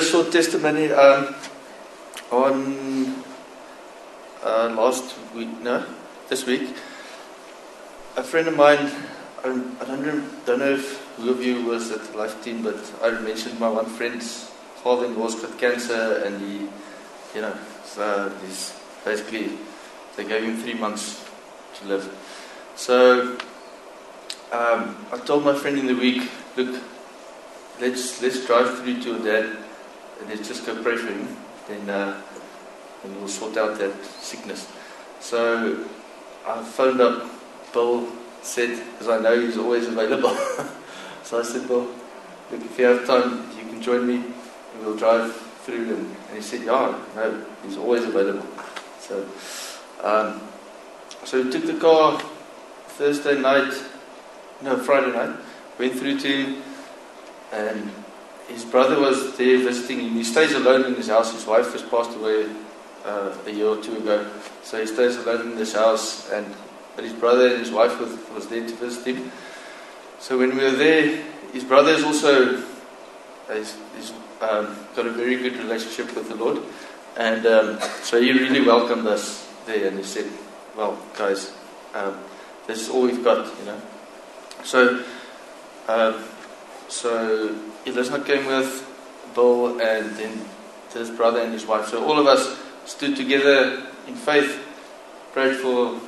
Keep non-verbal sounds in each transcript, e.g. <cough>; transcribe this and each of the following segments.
short testimony. Um, on uh, last week, no, this week, a friend of mine, I, I don't, know, don't know if who of you was at the life team, but I mentioned my one friend's father-in-law's got cancer, and he, you know, so he's basically they gave him three months to live. So um, I told my friend in the week, look, let's let's drive through to your dad, and let's just for. Then, uh, then we'll sort out that sickness. So I phoned up Bill, said because I know he's always available. <laughs> so I said, Bill, look, if you have time, you can join me. and We'll drive through. And, and he said, yeah, no, he's always available. So, um, so we took the car Thursday night, no, Friday night, went through to and his brother was there visiting him. He stays alone in his house. His wife has passed away uh, a year or two ago, so he stays alone in this house. And but his brother and his wife was, was there to visit him. So when we were there, his brother is also he's, he's um, got a very good relationship with the Lord, and um, so he really welcomed us there. And he said, "Well, guys, um, this is all we've got, you know." So, um, so Elizabeth came with Bill and then his brother and his wife. So all of us stood together in faith, prayed for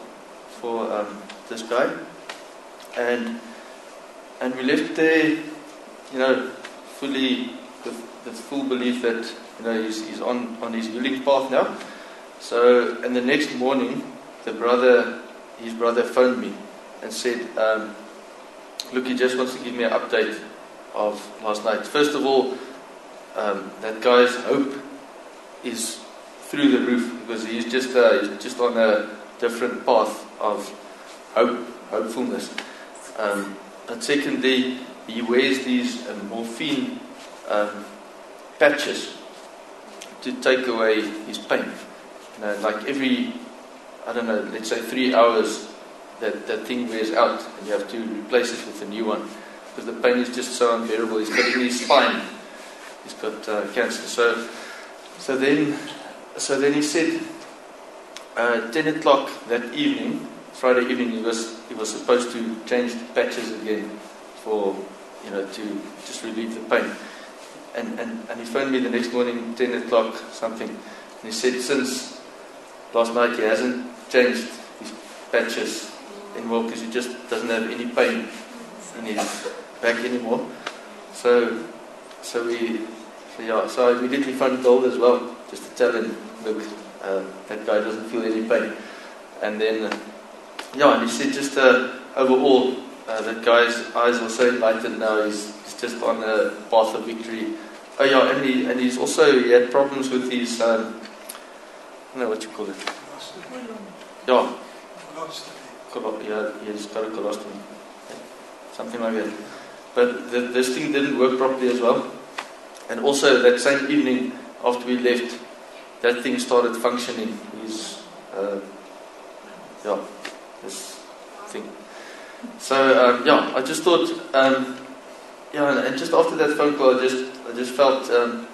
for um, this guy, and and we left there, you know, fully with the full belief that you know he's, he's on on his healing path now. So and the next morning, the brother, his brother phoned me and said, um, "Look, he just wants to give me an update of last night. First of all, um, that guy's hope is through the roof because he's just uh, he's just on a different path of hope, hopefulness. Um, but secondly, he wears these uh, morphine um, patches to take away his pain. Like every, I don't know, let's say three hours, that, that thing wears out and you have to replace it with a new one because the pain is just so unbearable. He's got in his spine, he's got uh, cancer. So, so then, so then he said, uh, 10 o'clock that evening, Friday evening, he was he was supposed to change the patches again for you know to just relieve the pain. And, and, and he phoned me the next morning, 10 o'clock, something, and he said since last night he hasn't changed his patches anymore because he just doesn't have any pain in his back anymore. So, so we, so yeah, so I immediately phoned Gold as well, just to tell him, look, uh, that guy doesn't feel any pain. And then, uh, yeah, and he said just uh, overall, uh, that guy's eyes are so enlightened now. He's, he's just on a path of victory. Oh yeah, and he and he's also he had problems with his um, I don't know what you call it. Yeah. Colo- yeah, he's got a colostomy. Something like that. But this thing didn't work properly as well. And also that same evening after we left, that thing started functioning. His, uh, yeah, this thing. So um, yeah, I just thought, um, yeah, and just after that phone call, I just I just felt um,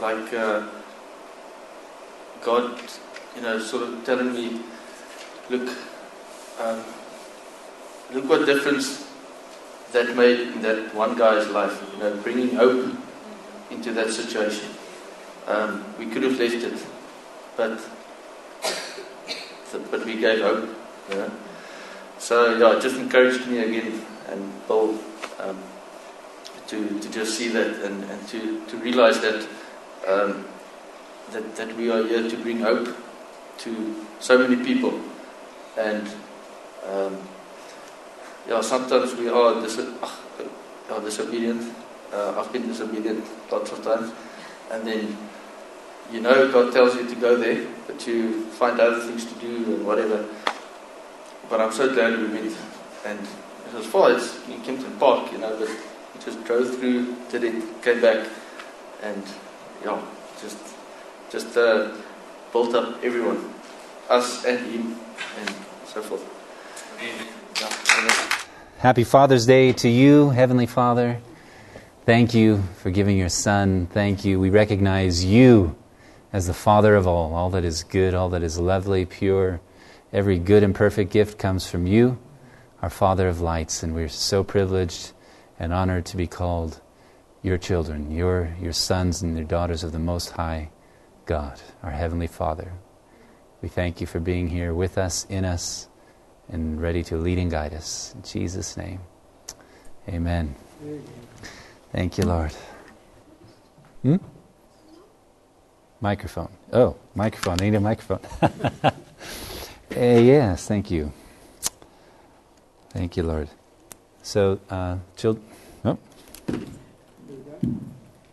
like uh, God, you know, sort of telling me, look, um, look what difference that made that one guy's life, you know, bringing hope into that situation. Um, we could have left it, but but we gave hope, you know. So yeah, it just encouraged me again and Bill um, to to just see that and, and to, to realize that um, that that we are here to bring hope to so many people and um, yeah, sometimes we are, dis- are disobedient. Uh, I've been disobedient lots of times. And then, you know, God tells you to go there, but you find other things to do and whatever. But I'm so glad we went. And it was far, it's in Kempton Park, you know, but we just drove through, did it, came back, and, yeah, just, just uh, built up everyone, us and him, and so forth. Happy Father's Day to you, Heavenly Father. Thank you for giving your Son. Thank you. We recognize you as the Father of all, all that is good, all that is lovely, pure. Every good and perfect gift comes from you, our Father of lights, and we're so privileged and honored to be called your children, your, your sons and your daughters of the Most High God, our Heavenly Father. We thank you for being here with us, in us, and ready to lead and guide us. In Jesus' name, amen. Thank you, Lord. Hmm? Microphone. Oh, microphone. Need a microphone. uh, <laughs> yes, thank you. Thank you, Lord. So, uh, children. Oh.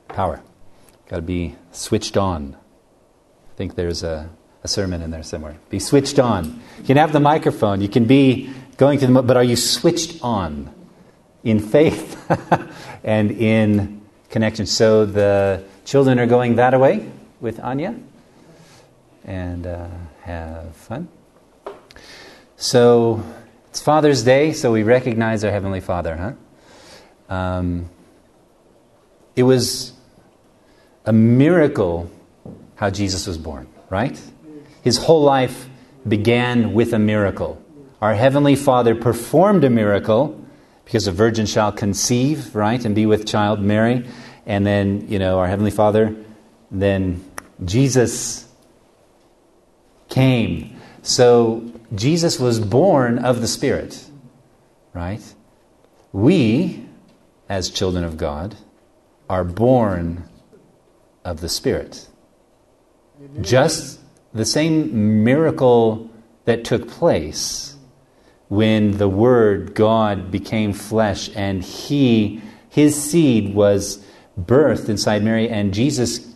Power. Got to be switched on. I think there's a, a sermon in there somewhere. Be switched on. You can have the microphone. You can be going to the, but are you switched on in faith <laughs> and in connection? So the children are going that way with Anya and uh, have fun. So it's Father's Day, so we recognize our Heavenly Father, huh? Um, it was a miracle how Jesus was born, right? His whole life began with a miracle. Our Heavenly Father performed a miracle because a virgin shall conceive, right, and be with child Mary. And then, you know, our Heavenly Father, then Jesus came. So Jesus was born of the Spirit, right? We, as children of God, are born of the Spirit. Just the same miracle that took place when the Word, God, became flesh and He, His seed was birthed inside Mary, and Jesus,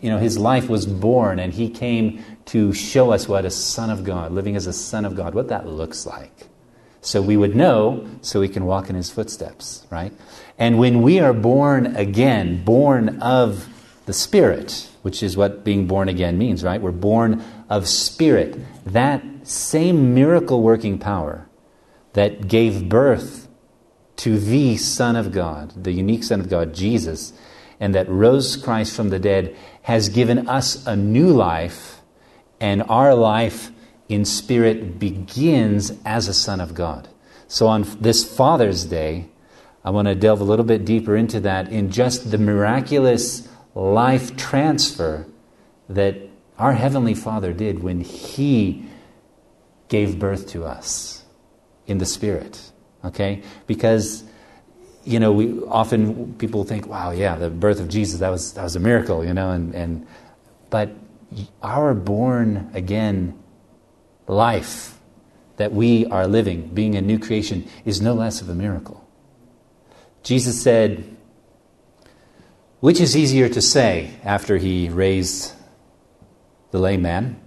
you know, His life was born, and He came to show us what a Son of God, living as a Son of God, what that looks like. So we would know, so we can walk in His footsteps, right? And when we are born again, born of the Spirit, which is what being born again means, right? We're born of Spirit. That same miracle working power that gave birth to the Son of God, the unique Son of God, Jesus, and that rose Christ from the dead, has given us a new life, and our life in spirit begins as a Son of God. So on this Father's Day, I want to delve a little bit deeper into that in just the miraculous life transfer that our Heavenly Father did when He gave birth to us in the Spirit. Okay? Because, you know, we often people think, wow, yeah, the birth of Jesus, that was, that was a miracle, you know, and, and but our born again life that we are living, being a new creation, is no less of a miracle. Jesus said, Which is easier to say after he raised the lame man?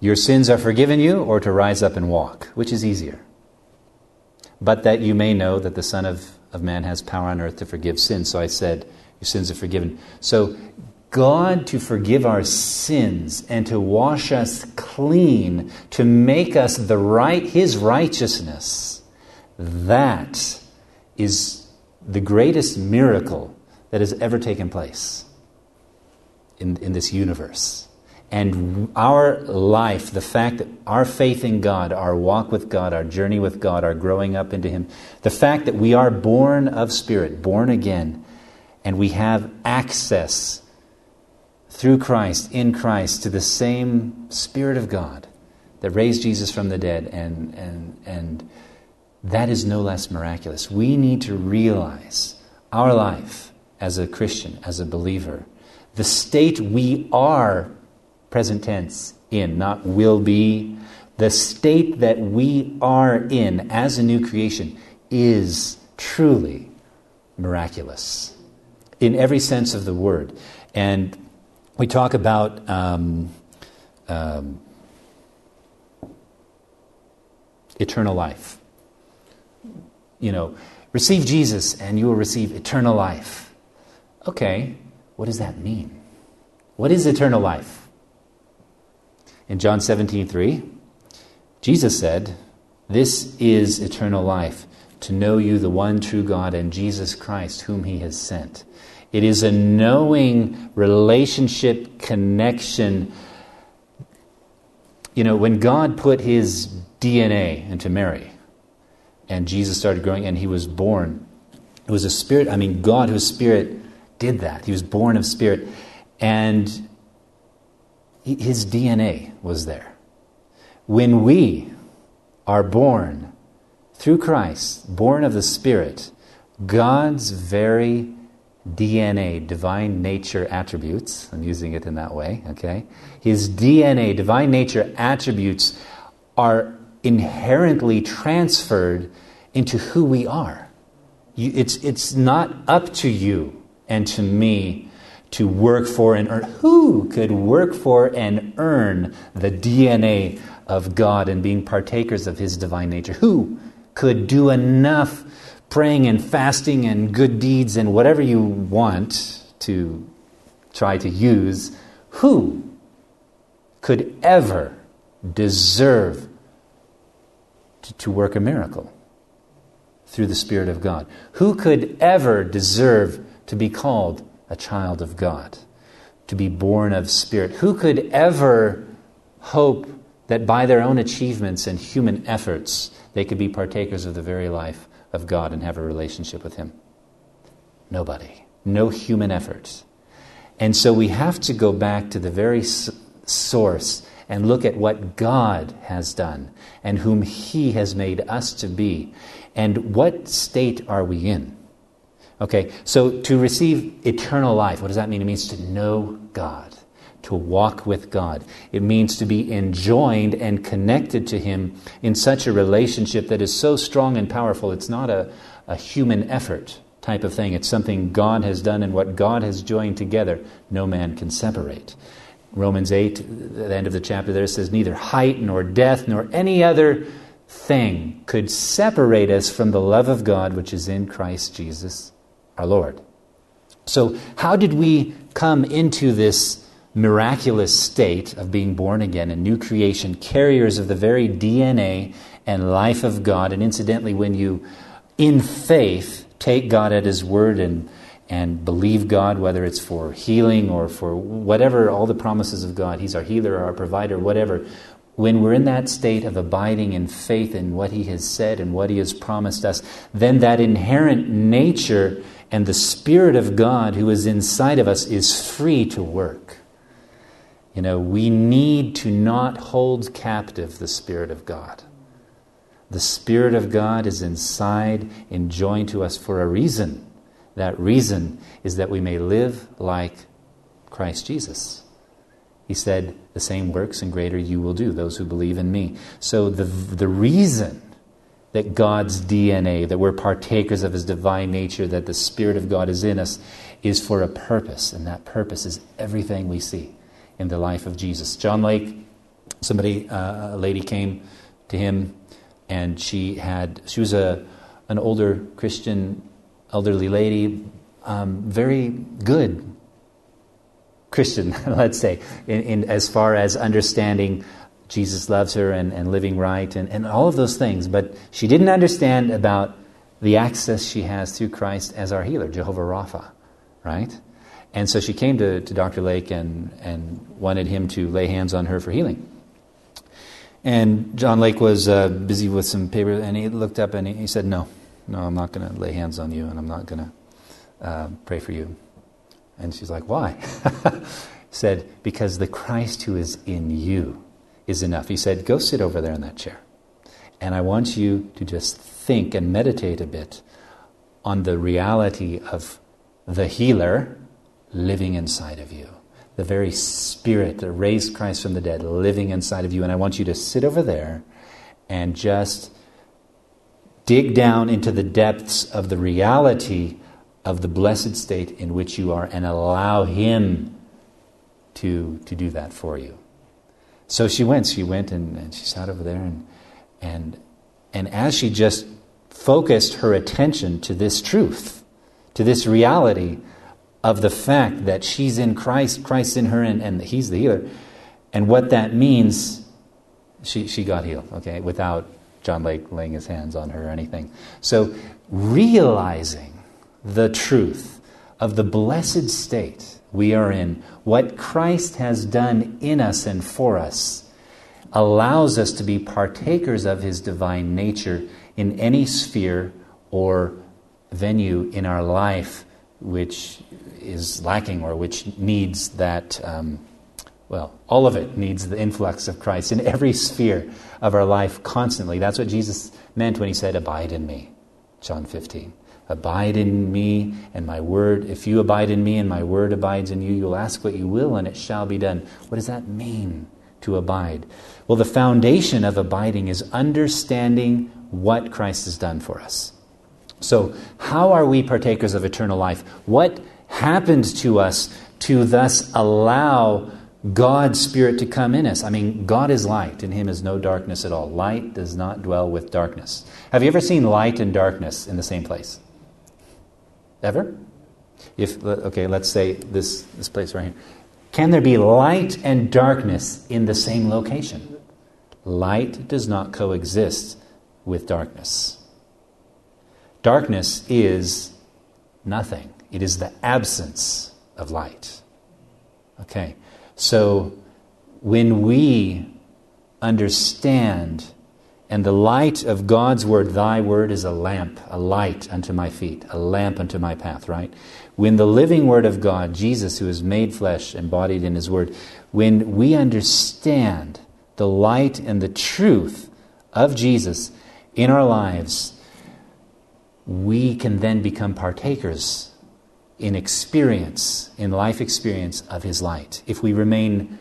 Your sins are forgiven you, or to rise up and walk? Which is easier? But that you may know that the Son of, of Man has power on earth to forgive sins. So I said, Your sins are forgiven. So God to forgive our sins and to wash us clean, to make us the right, His righteousness, that is the greatest miracle that has ever taken place in, in this universe. And our life, the fact that our faith in God, our walk with God, our journey with God, our growing up into Him, the fact that we are born of Spirit, born again, and we have access through Christ, in Christ, to the same Spirit of God that raised Jesus from the dead and, and, and that is no less miraculous. We need to realize our life as a Christian, as a believer, the state we are, present tense, in, not will be, the state that we are in as a new creation is truly miraculous in every sense of the word. And we talk about um, um, eternal life you know, receive Jesus and you will receive eternal life. Okay, what does that mean? What is eternal life? In John 17, 3, Jesus said, This is eternal life, to know you, the one true God, and Jesus Christ, whom He has sent. It is a knowing relationship connection. You know, when God put His DNA into Mary, and Jesus started growing, and He was born, it was a spirit. I mean, God, whose spirit did that. He was born of spirit. And his DNA was there. When we are born through Christ, born of the Spirit, God's very DNA, divine nature attributes, I'm using it in that way, okay? His DNA, divine nature attributes, are inherently transferred into who we are. It's, it's not up to you and to me to work for and earn. Who could work for and earn the DNA of God and being partakers of His divine nature? Who could do enough praying and fasting and good deeds and whatever you want to try to use? Who could ever deserve to, to work a miracle through the Spirit of God? Who could ever deserve to be called a child of God, to be born of Spirit. Who could ever hope that by their own achievements and human efforts they could be partakers of the very life of God and have a relationship with Him? Nobody. No human efforts. And so we have to go back to the very source and look at what God has done and whom He has made us to be. And what state are we in? Okay, so to receive eternal life, what does that mean? It means to know God, to walk with God. It means to be enjoined and connected to Him in such a relationship that is so strong and powerful. It's not a, a human effort type of thing, it's something God has done, and what God has joined together, no man can separate. Romans 8, the end of the chapter there says, Neither height nor death nor any other thing could separate us from the love of God which is in Christ Jesus our Lord. So, how did we come into this miraculous state of being born again, a new creation, carriers of the very DNA and life of God? And incidentally, when you, in faith, take God at His word and and believe God, whether it's for healing or for whatever, all the promises of God. He's our healer, our provider, whatever. When we're in that state of abiding in faith in what He has said and what He has promised us, then that inherent nature and the Spirit of God who is inside of us is free to work. You know, we need to not hold captive the Spirit of God. The Spirit of God is inside and joined to us for a reason. That reason is that we may live like Christ Jesus. He said, The same works and greater you will do, those who believe in me. So the, the reason that God's DNA, that we're partakers of His divine nature, that the Spirit of God is in us, is for a purpose, and that purpose is everything we see in the life of Jesus. John Lake, somebody, uh, a lady came to him, and she had, she was a, an older Christian, elderly lady, um, very good Christian, <laughs> let's say, in, in, as far as understanding Jesus loves her and, and living right and, and all of those things. But she didn't understand about the access she has through Christ as our healer, Jehovah Rapha, right? And so she came to, to Dr. Lake and, and wanted him to lay hands on her for healing. And John Lake was uh, busy with some paper, and he looked up and he, he said, No, no, I'm not going to lay hands on you, and I'm not going to uh, pray for you. And she's like, Why? <laughs> said, Because the Christ who is in you is enough. He said, Go sit over there in that chair. And I want you to just think and meditate a bit on the reality of the healer living inside of you. The very spirit that raised Christ from the dead living inside of you. And I want you to sit over there and just dig down into the depths of the reality of the blessed state in which you are and allow Him to, to do that for you. So she went. She went and, and she sat over there, and, and, and as she just focused her attention to this truth, to this reality of the fact that she's in Christ, Christ's in her, and, and He's the healer, and what that means, she, she got healed, okay, without John Lake laying his hands on her or anything. So, realizing the truth of the blessed state we are in, what Christ has done in us and for us, allows us to be partakers of his divine nature in any sphere or venue in our life which is lacking or which needs that, um, well, all of it needs the influx of Christ in every sphere of our life constantly. That's what Jesus meant when he said, Abide in me, John 15. Abide in me and my word. If you abide in me and my word abides in you, you'll ask what you will and it shall be done. What does that mean to abide? Well, the foundation of abiding is understanding what Christ has done for us. So, how are we partakers of eternal life? What happened to us to thus allow God's Spirit to come in us? I mean, God is light, in Him is no darkness at all. Light does not dwell with darkness. Have you ever seen light and darkness in the same place? Ever? If okay, let's say this this place right here. Can there be light and darkness in the same location? Light does not coexist with darkness. Darkness is nothing, it is the absence of light. Okay, so when we understand and the light of God's word, thy word is a lamp, a light unto my feet, a lamp unto my path, right? When the living word of God, Jesus, who is made flesh, embodied in his word, when we understand the light and the truth of Jesus in our lives, we can then become partakers in experience, in life experience of his light. If we remain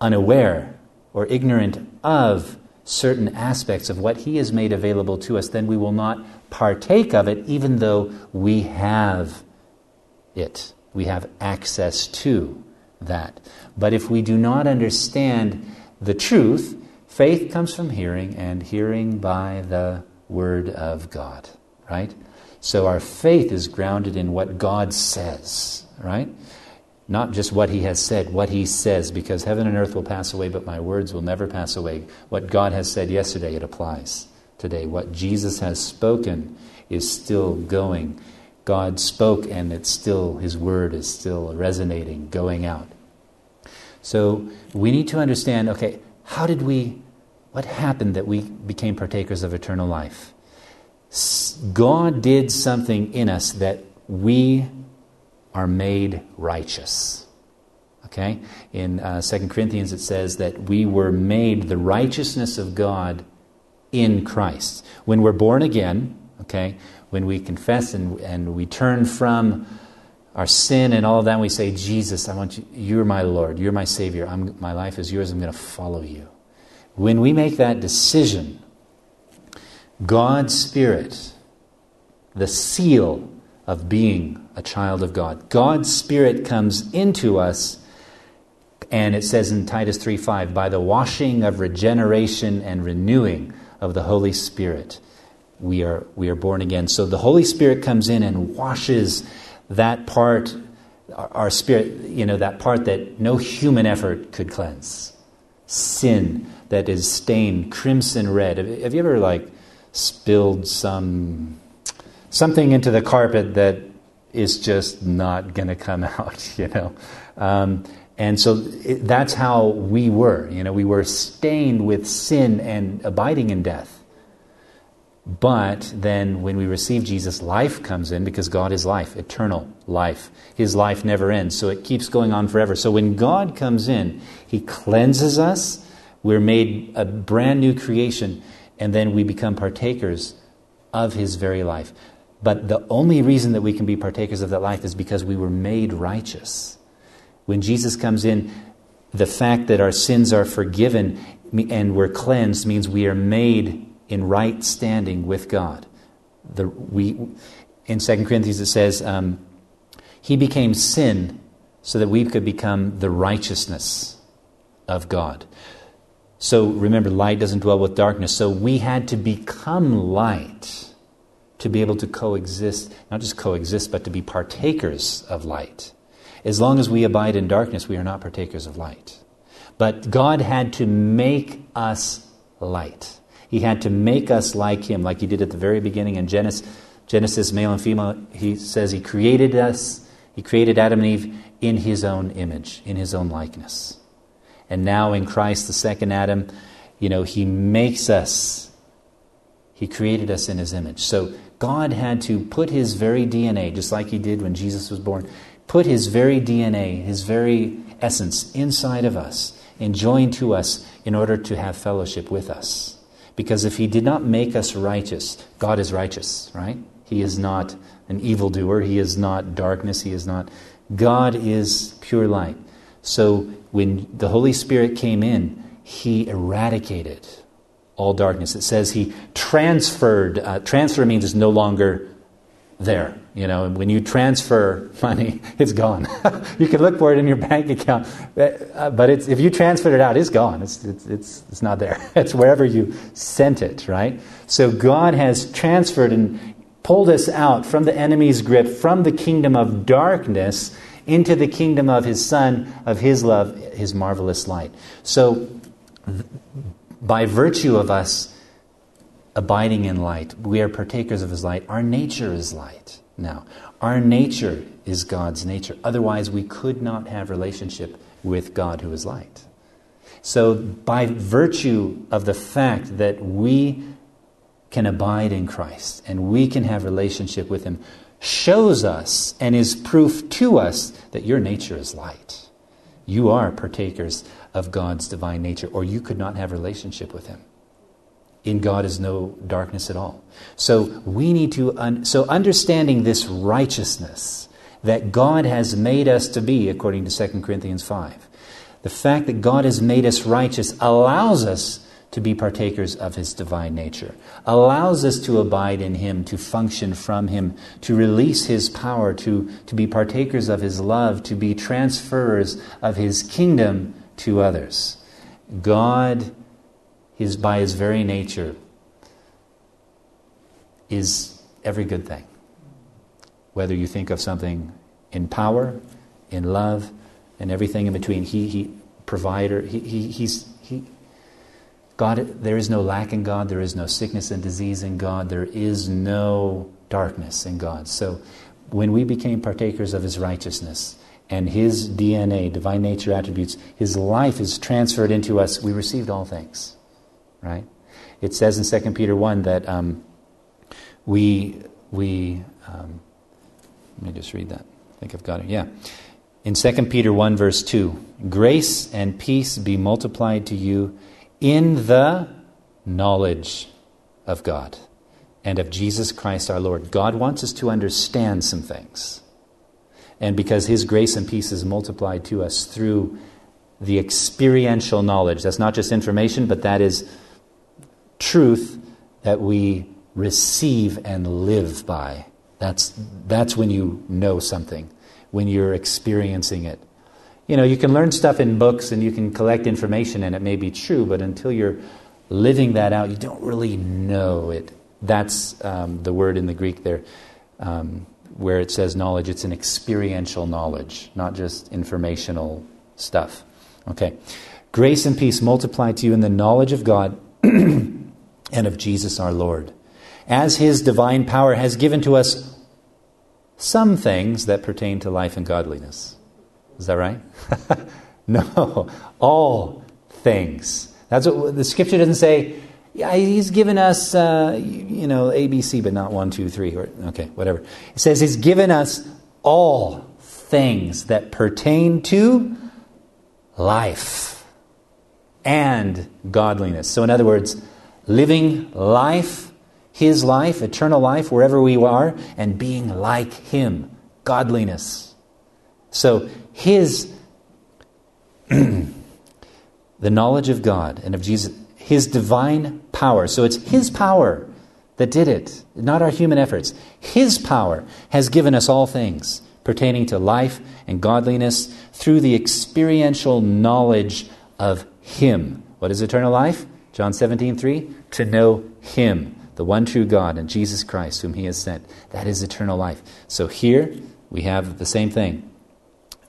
unaware or ignorant of certain aspects of what He has made available to us, then we will not partake of it, even though we have it. We have access to that. But if we do not understand the truth, faith comes from hearing, and hearing by the Word of God, right? So our faith is grounded in what God says, right? Not just what he has said, what he says, because heaven and earth will pass away, but my words will never pass away. What God has said yesterday, it applies today. What Jesus has spoken is still going. God spoke, and it's still, his word is still resonating, going out. So we need to understand okay, how did we, what happened that we became partakers of eternal life? God did something in us that we are made righteous. Okay? In uh, 2 Corinthians, it says that we were made the righteousness of God in Christ. When we're born again, okay, when we confess and, and we turn from our sin and all of that, and we say, Jesus, I want you, you're my Lord, you're my Savior, I'm, my life is yours, I'm going to follow you. When we make that decision, God's Spirit, the seal of being a child of God. God's Spirit comes into us, and it says in Titus 3:5, by the washing of regeneration and renewing of the Holy Spirit, we are, we are born again. So the Holy Spirit comes in and washes that part, our spirit, you know, that part that no human effort could cleanse. Sin that is stained crimson red. Have you ever, like, spilled some something into the carpet that is just not going to come <laughs> out, you know. Um, and so it, that's how we were. You know, we were stained with sin and abiding in death. But then when we receive Jesus, life comes in because God is life, eternal life. His life never ends, so it keeps going on forever. So when God comes in, He cleanses us. We're made a brand new creation, and then we become partakers of His very life. But the only reason that we can be partakers of that life is because we were made righteous. When Jesus comes in, the fact that our sins are forgiven and we're cleansed means we are made in right standing with God. The, we, in 2 Corinthians, it says, um, He became sin so that we could become the righteousness of God. So remember, light doesn't dwell with darkness. So we had to become light to be able to coexist, not just coexist, but to be partakers of light. As long as we abide in darkness, we are not partakers of light. But God had to make us light. He had to make us like Him, like He did at the very beginning in Genesis, Genesis male and female. He says He created us, He created Adam and Eve in His own image, in His own likeness. And now in Christ, the second Adam, you know, He makes us, He created us in His image. So God had to put His very DNA, just like He did when Jesus was born, put His very DNA, His very essence inside of us and join to us in order to have fellowship with us. Because if He did not make us righteous, God is righteous, right? He is not an evildoer. He is not darkness. He is not. God is pure light. So when the Holy Spirit came in, He eradicated all darkness. It says He transferred. Uh, transfer means it's no longer there. You know, when you transfer <laughs> money, it's gone. <laughs> you can look for it in your bank account, uh, but if you transferred it out, it's gone. It's, it's, it's, it's not there. <laughs> It's wherever you sent it, right? So God has transferred and pulled us out from the enemy's grip, from the kingdom of darkness into the kingdom of His Son, of His love, His marvelous light. So, by virtue of us abiding in light. We are partakers of His light. Our nature is light now. Our nature is God's nature. Otherwise, we could not have relationship with God who is light. So, by virtue of the fact that we can abide in Christ and we can have relationship with Him, shows us and is proof to us that your nature is light. You are partakers of God's divine nature, or you could not have relationship with Him in God is no darkness at all. So we need to, un- so understanding this righteousness that God has made us to be, according to 2 Corinthians 5, the fact that God has made us righteous allows us to be partakers of His divine nature, allows us to abide in Him, to function from Him, to release His power, to, to be partakers of His love, to be transferers of His kingdom to others. God his, by his very nature, is every good thing. Whether you think of something in power, in love, and everything in between, he, he provider, he, he, he's, he, God, there is no lack in God, there is no sickness and disease in God, there is no darkness in God. So when we became partakers of his righteousness and his DNA, divine nature attributes, his life is transferred into us, we received all things right? It says in 2 Peter 1 that um, we, we um, let me just read that. I think I've got it. Yeah. In 2 Peter 1, verse 2, grace and peace be multiplied to you in the knowledge of God and of Jesus Christ our Lord. God wants us to understand some things. And because His grace and peace is multiplied to us through the experiential knowledge, that's not just information, but that is truth that we receive and live by. That's, that's when you know something, when you're experiencing it. You know, you can learn stuff in books and you can collect information and it may be true, but until you're living that out, you don't really know it. That's um, the word in the Greek there, um, where it says knowledge. It's an experiential knowledge, not just informational stuff. Okay. Grace and peace multiply to you in the knowledge of God <clears throat> and of Jesus our Lord. As His divine power has given to us some things that pertain to life and godliness. Is that right? <laughs> no, all things. That's what the scripture doesn't say. He's given us, uh, you know, ABC, but not one, two, three, or okay, whatever. It says he's given us all things that pertain to life and godliness. So, in other words, living life, His life, eternal life, wherever we are, and being like Him, godliness. So, His, <clears throat> the knowledge of God and of Jesus, His divine power. So, it's His power that did it, not our human efforts. His power has given us all things pertaining to life and godliness through the experiential knowledge of Him. What is eternal life? John 17, 3, to know Him, the one true God, and Jesus Christ, whom He has sent. That is eternal life. So here we have the same thing.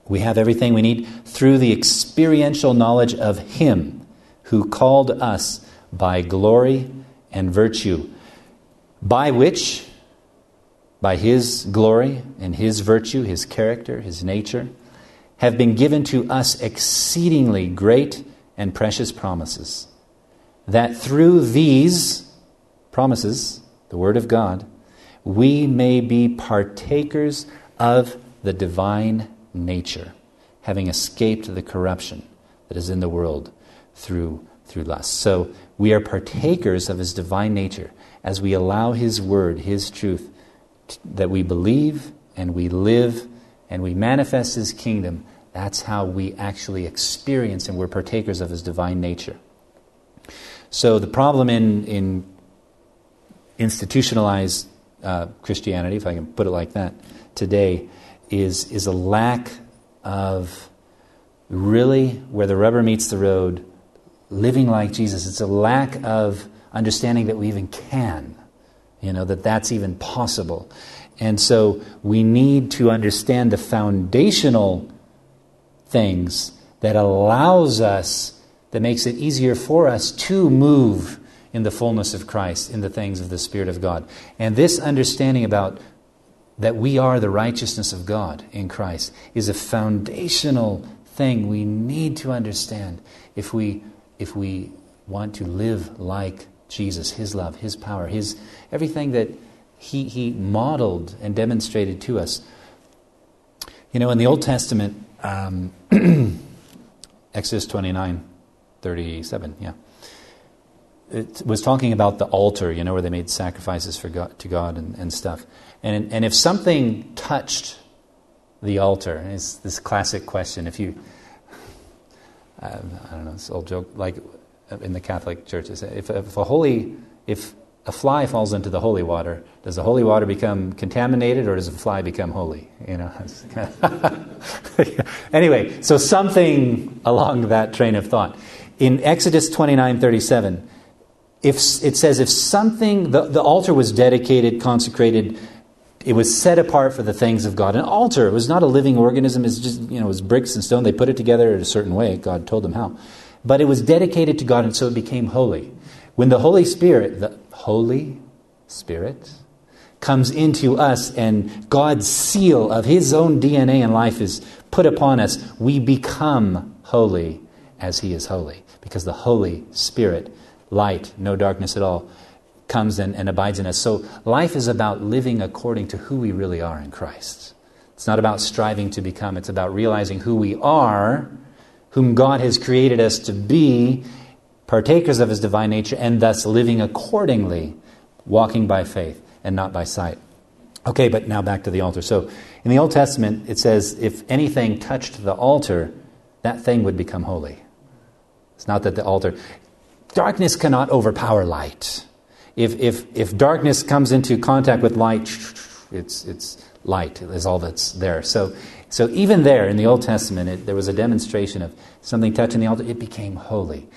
We have everything we need through the experiential knowledge of Him who called us by glory and virtue, by which, by His glory and His virtue, His character, His nature, have been given to us exceedingly great and precious promises, that through these promises, the Word of God, we may be partakers of the divine nature, having escaped the corruption that is in the world through, through lust. So we are partakers of His divine nature as we allow His Word, His truth, t- that we believe and we live and we manifest His kingdom. That's how we actually experience and we're partakers of His divine nature. So the problem in, in institutionalized uh, Christianity, if I can put it like that, today is, is a lack of really where the rubber meets the road, living like Jesus. It's a lack of understanding that we even can, you know, that that's even possible. And so we need to understand the foundational things that allows us, that makes it easier for us to move in the fullness of Christ, in the things of the Spirit of God. And this understanding about that we are the righteousness of God in Christ is a foundational thing we need to understand if we if we want to live like Jesus, his love, his power, his everything that he he modeled and demonstrated to us. You know, in the Old Testament, um, <clears throat> Exodus 29, 37, yeah it was talking about the altar, you know, where they made sacrifices for God, to God and, and stuff. And, and if something touched the altar, it's this classic question. If you, Um, I don't know, this old joke, like in the Catholic churches, if, if a holy, if a fly falls into the holy water, does the holy water become contaminated or does the fly become holy? You know. <laughs> <laughs> anyway, so something along that train of thought. In Exodus twenty nine thirty seven if it says if something the, the altar was dedicated consecrated it was set apart for the things of god. An altar it was not a living organism. It's just you know it was bricks and stone. They put it together in a certain way. God told them how. But it was dedicated to god and so it became holy. When the holy spirit the holy spirit comes into us and god's seal of his own dna and life is put upon us we become holy as he is holy. Because the holy spirit light, no darkness at all, comes and, and abides in us. So life is about living according to who we really are in Christ. It's not about striving to become, it's about realizing who we are, whom God has created us to be, partakers of his divine nature, and thus living accordingly, walking by faith and not by sight. Okay, but now back to the altar. So in the Old Testament, it says if anything touched the altar, that thing would become holy. It's not that the altar, darkness cannot overpower light. If, if, if darkness comes into contact with light, it's, it's light is all that's there. So, so even there in the Old Testament, it, there was a demonstration of something touching the altar, it became holy.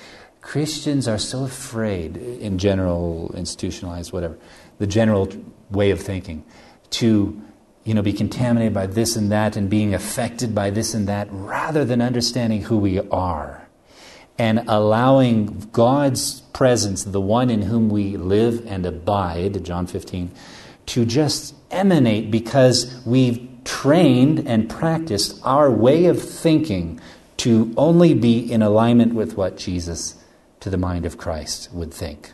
Christians are so afraid, in general, institutionalized, whatever, the general way of thinking, to you know, be contaminated by this and that and being affected by this and that, rather than understanding who we are and allowing God's presence, the one in whom we live and abide, John 15, to just emanate because we've trained and practiced our way of thinking to only be in alignment with what Jesus, to the mind of Christ, would think.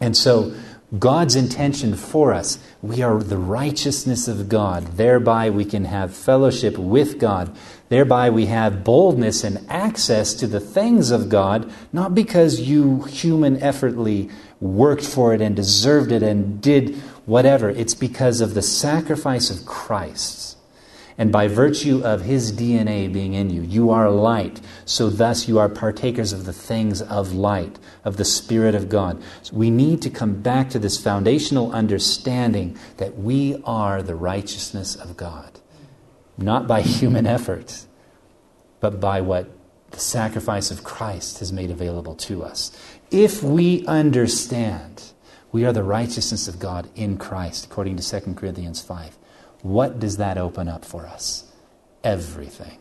And so God's intention for us. We are the righteousness of God. Thereby we can have fellowship with God. Thereby we have boldness and access to the things of God, not because you human effortly worked for it and deserved it and did whatever. It's because of the sacrifice of Christ and by virtue of his DNA being in you, you are light. So thus you are partakers of the things of light, of the Spirit of God. So we need to come back to this foundational understanding that we are the righteousness of God. Not by human effort, but by what the sacrifice of Christ has made available to us. If we understand we are the righteousness of God in Christ, according to 2 Corinthians 5, what does that open up for us? Everything.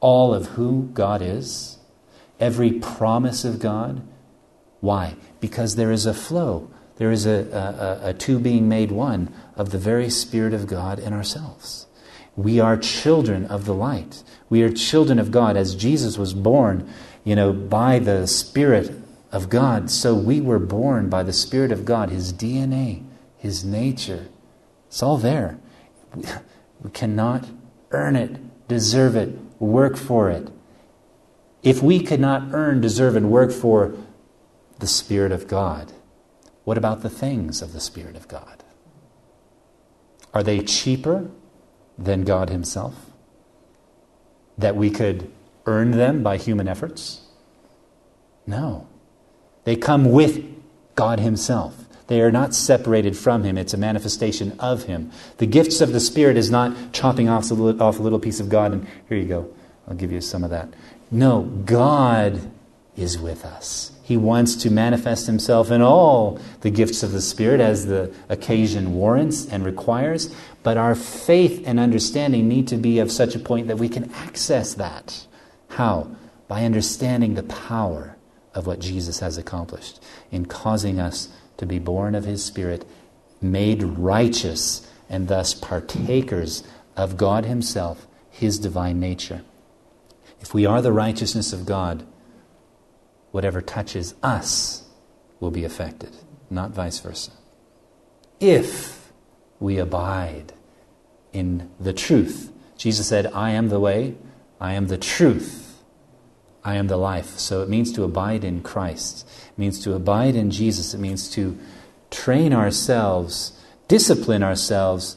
All of who God is, every promise of God, Why? Because there is a flow. There is a, a, a two being made one of the very Spirit of God in ourselves. We are children of the light. We are children of God. As Jesus was born, you know, by the Spirit of God, so we were born by the Spirit of God, His DNA, His nature. It's all there. We, cannot earn it, deserve it, work for it. If we could not earn, deserve, and work for the Spirit of God, what about the things of the Spirit of God? Are they cheaper than God Himself? That we could earn them by human efforts? No. They come with God Himself. They are not separated from Him. It's a manifestation of Him. The gifts of the Spirit is not chopping off a little, off a little piece of God and here you go. I'll give you some of that. No, God is with us. He wants to manifest himself in all the gifts of the Spirit as the occasion warrants and requires, but our faith and understanding need to be of such a point that we can access that. How? By understanding the power of what Jesus has accomplished in causing us to be born of his Spirit, made righteous, and thus partakers of God himself, his divine nature. If we are the righteousness of God, whatever touches us will be affected, not vice versa. If we abide in the truth, Jesus said, I am the way, I am the truth, I am the life. So it means to abide in Christ, it means to abide in Jesus, it means to train ourselves, discipline ourselves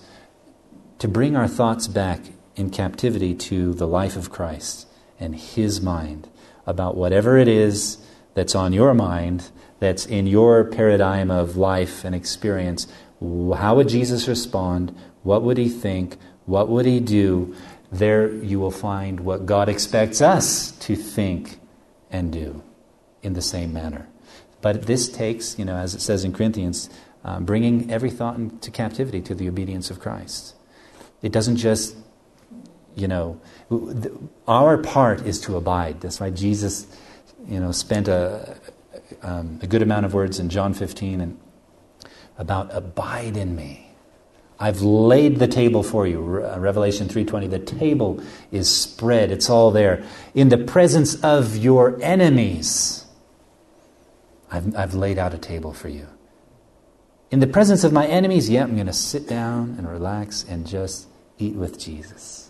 to bring our thoughts back in captivity to the life of Christ and His mind about whatever it is that's on your mind, that's in your paradigm of life and experience. How would Jesus respond? What would He think? What would He do? There you will find what God expects us to think and do in the same manner. But this takes, you know, as it says in Corinthians, um, bringing every thought into captivity to the obedience of Christ. It doesn't just you know, our part is to abide. That's why Jesus, you know, spent a, um, a good amount of words in John 15 and about abide in me. I've laid the table for you. Uh, Revelation 3:20. The table is spread. It's all there in the presence of your enemies. I've, I've laid out a table for you. In the presence of my enemies, yeah, I'm going to sit down and relax and just eat with Jesus.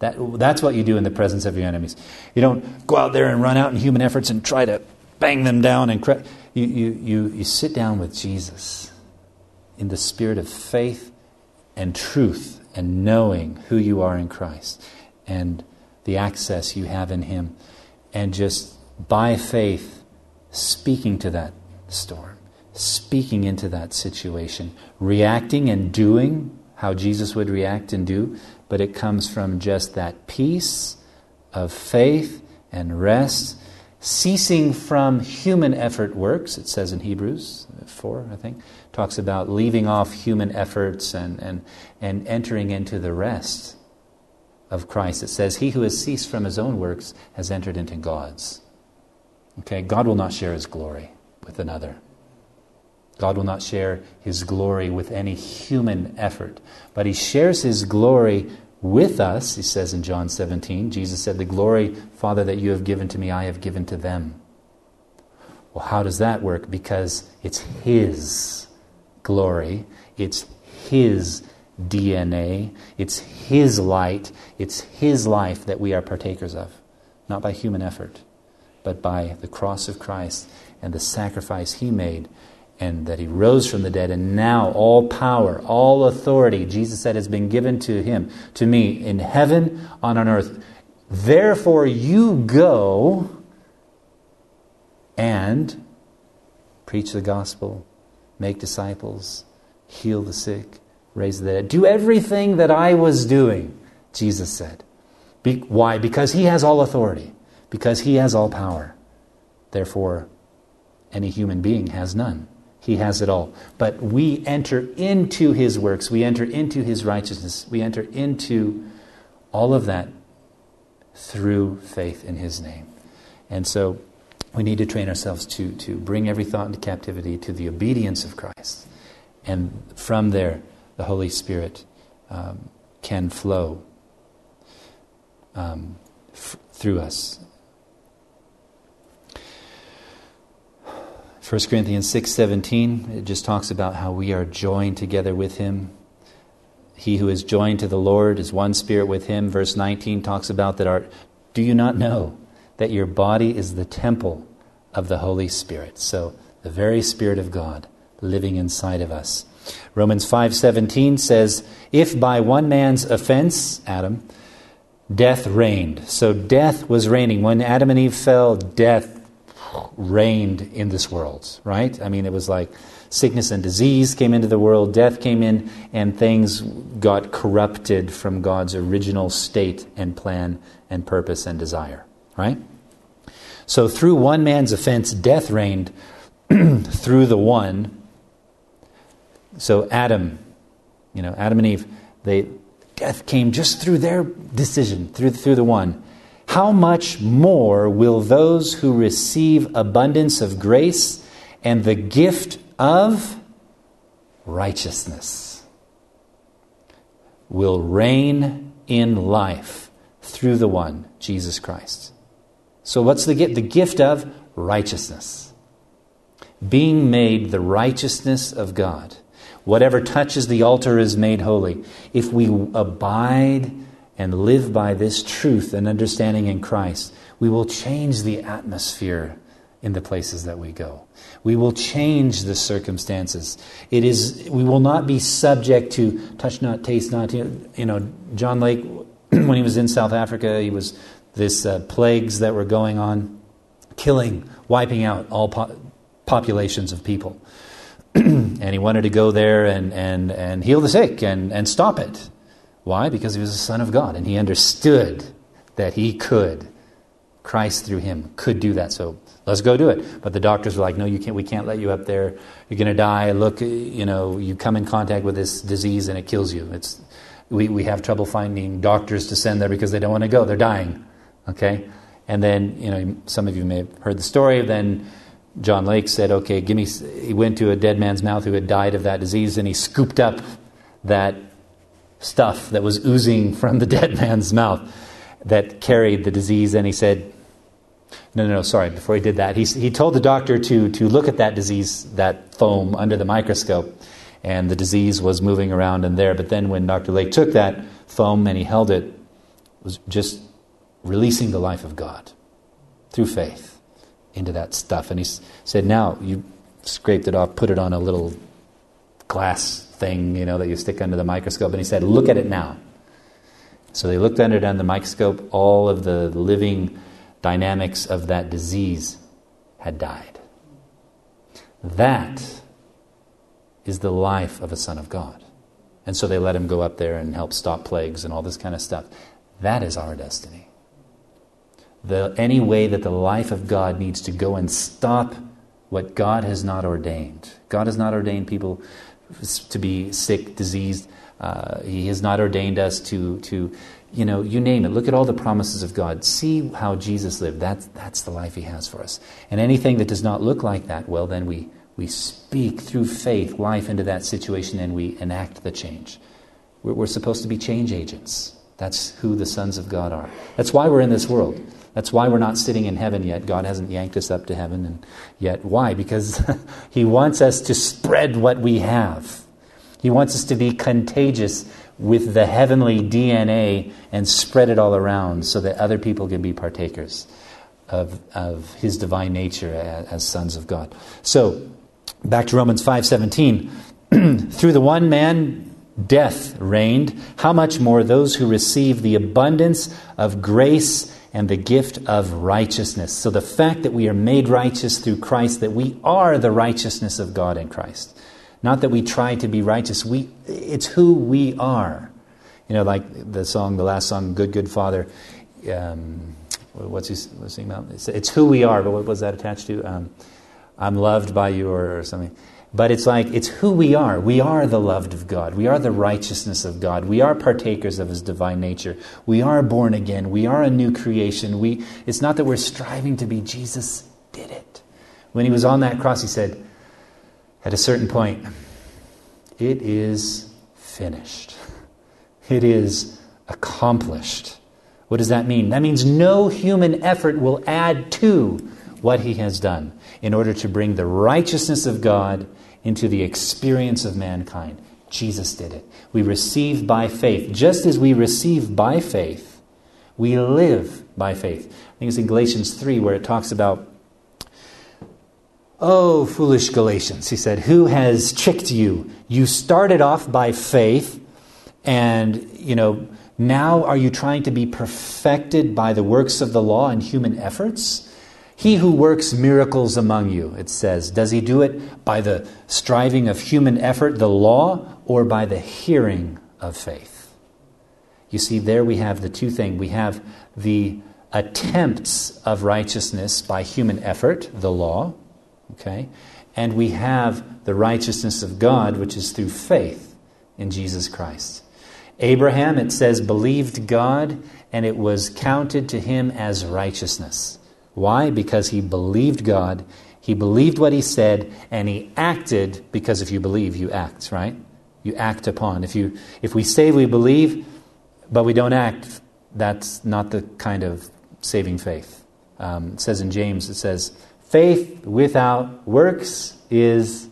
That, that's what you do in the presence of your enemies. You don't go out there and run out in human efforts and try to bang them down. And cre- you, you, you, you sit down with Jesus in the spirit of faith and truth and knowing who you are in Christ and the access you have in Him. And just by faith, speaking to that storm, speaking into that situation, reacting and doing how Jesus would react and do, but it comes from just that peace of faith and rest, ceasing from human effort works, it says in Hebrews 4, I think, talks about leaving off human efforts and, and, and entering into the rest of Christ. It says, He who has ceased from his own works has entered into God's. Okay, God will not share his glory with another. God will not share his glory with any human effort, but he shares his glory with us, he says in John 17. Jesus said, The glory, Father, that you have given to me, I have given to them. Well, how does that work? Because it's his glory, it's his DNA, it's his light, it's his life that we are partakers of, not by human effort, but by the cross of Christ and the sacrifice he made and that he rose from the dead, and now all power, all authority, Jesus said, has been given to him, to me, in heaven, on on earth. Therefore, you go and preach the gospel, make disciples, heal the sick, raise the dead. Do everything that I was doing, Jesus said. Be- why? Because he has all authority, because he has all power. Therefore, any human being has none. He has it all. But we enter into His works, we enter into His righteousness, we enter into all of that through faith in His name. And so we need to train ourselves to, to bring every thought into captivity to the obedience of Christ. And from there, the Holy Spirit um, can flow um, f- through us. 1 Corinthians 6:17 it just talks about how we are joined together with him. He who is joined to the Lord is one spirit with him. Verse 19 talks about that our do you not know that your body is the temple of the Holy Spirit? So the very spirit of God living inside of us. Romans 5:17 says, "If by one man's offense, Adam, death reigned." So death was reigning when Adam and Eve fell, death reigned in this world, right? I mean, it was like sickness and disease came into the world, death came in, and things got corrupted from God's original state and plan and purpose and desire, right? So through one man's offense, death reigned <clears throat> through the one. So Adam, you know, Adam and Eve, they death came just through their decision, through through the one how much more will those who receive abundance of grace and the gift of righteousness will reign in life through the one, Jesus Christ? So, what's the gift? The gift of righteousness. Being made the righteousness of God. Whatever touches the altar is made holy. If we abide and live by this truth and understanding in Christ, we will change the atmosphere in the places that we go. We will change the circumstances. It is we will not be subject to touch not, taste not. You know, John Lake, <clears throat> when he was in South Africa, he was this uh, plagues that were going on, killing, wiping out all po- populations of people. <clears throat> and he wanted to go there and, and, and heal the sick and, and stop it. Why? Because he was a son of God and he understood that he could. Christ through him could do that. So let's go do it. But the doctors were like, no, you can't, we can't let you up there. You're going to die. Look, you know, you come in contact with this disease and it kills you. It's, we, we have trouble finding doctors to send there because they don't want to go. They're dying. Okay? And then, you know, some of you may have heard the story. Then John Lake said, okay, give me, he went to a dead man's mouth who had died of that disease and he scooped up that stuff that was oozing from the <laughs> dead man's mouth that carried the disease. And he said, no, no, no, sorry, before he did that, he, he told the doctor to, to look at that disease, that foam, under the microscope. And the disease was moving around in there. But then when Dr. Lake took that foam and he held it, it was just releasing the life of God through faith into that stuff. And he said, now you scraped it off, put it on a little glass thing, you know, that you stick under the microscope. And he said, Look at it now. So they looked under it under the microscope. All of the living dynamics of that disease had died. That is the life of a son of God. And so they let him go up there and help stop plagues and all this kind of stuff. That is our destiny. The, any way that the life of God needs to go and stop what God has not ordained. God has not ordained people to be sick, diseased. Uh, he has not ordained us to, to, you know, you name it. Look at all the promises of God. See how Jesus lived. That's, that's the life He has for us. And anything that does not look like that, well, then we, we speak through faith life into that situation and we enact the change. We're, we're supposed to be change agents. That's who the sons of God are. That's why we're in this world. That's why we're not sitting in heaven yet. God hasn't yanked us up to heaven and yet. Why? Because <laughs> He wants us to spread what we have. He wants us to be contagious with the heavenly DNA and spread it all around so that other people can be partakers of, of His divine nature as, as sons of God. So, back to Romans 5:17. <clears throat> Through the one man death reigned, how much more those who receive the abundance of grace and the gift of righteousness. So the fact that we are made righteous through Christ, that we are the righteousness of God in Christ. Not that we try to be righteous, we, it's who we are. You know, like the song, the last song, Good, Good Father. Um, what's he what's about? It's, it's, who we are, but what was that attached to? Um, I'm loved by you or, or something. But it's like, it's who we are. We are the loved of God. We are the righteousness of God. We are partakers of His divine nature. We are born again. We are a new creation. We, it's not that we're striving to be Jesus did it. When he was on that cross, he said, at a certain point, it is finished. It is accomplished. What does that mean? That means no human effort will add to what he has done in order to bring the righteousness of God into the experience of mankind. Jesus did it. We receive by faith. Just as we receive by faith, we live by faith. I think it's in Galatians 3 where it talks about, Oh, foolish Galatians, he said, who has tricked you? You started off by faith, and, you know, now are you trying to be perfected by the works of the law and human efforts? He who works miracles among you, it says, does he do it by the striving of human effort, the law, or by the hearing of faith? You see, there we have the two things. We have the attempts of righteousness by human effort, the law, okay? And we have the righteousness of God, which is through faith in Jesus Christ. Abraham, it says, believed God, and it was counted to him as righteousness. Why? Because he believed God, he believed what he said, and he acted because if you believe, you act, right? You act upon. If you if we say we believe, but we don't act, that's not the kind of saving faith. Um, it says in James, it says, faith without works is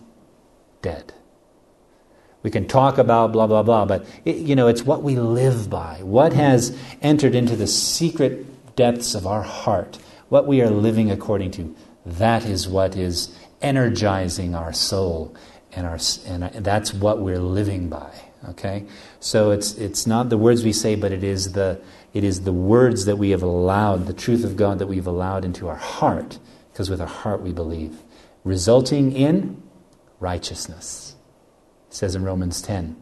dead. We can talk about blah, blah, blah, but it, you know, it's what we live by, what has entered into the secret depths of our heart what we are living according to, that is what is energizing our soul, and, our, and uh, that's what we're living by. Okay? So it's, it's not the words we say, but it is, the, it is the words that we have allowed, the truth of God that we've allowed into our heart, because with our heart we believe, resulting in righteousness. It says in Romans 10.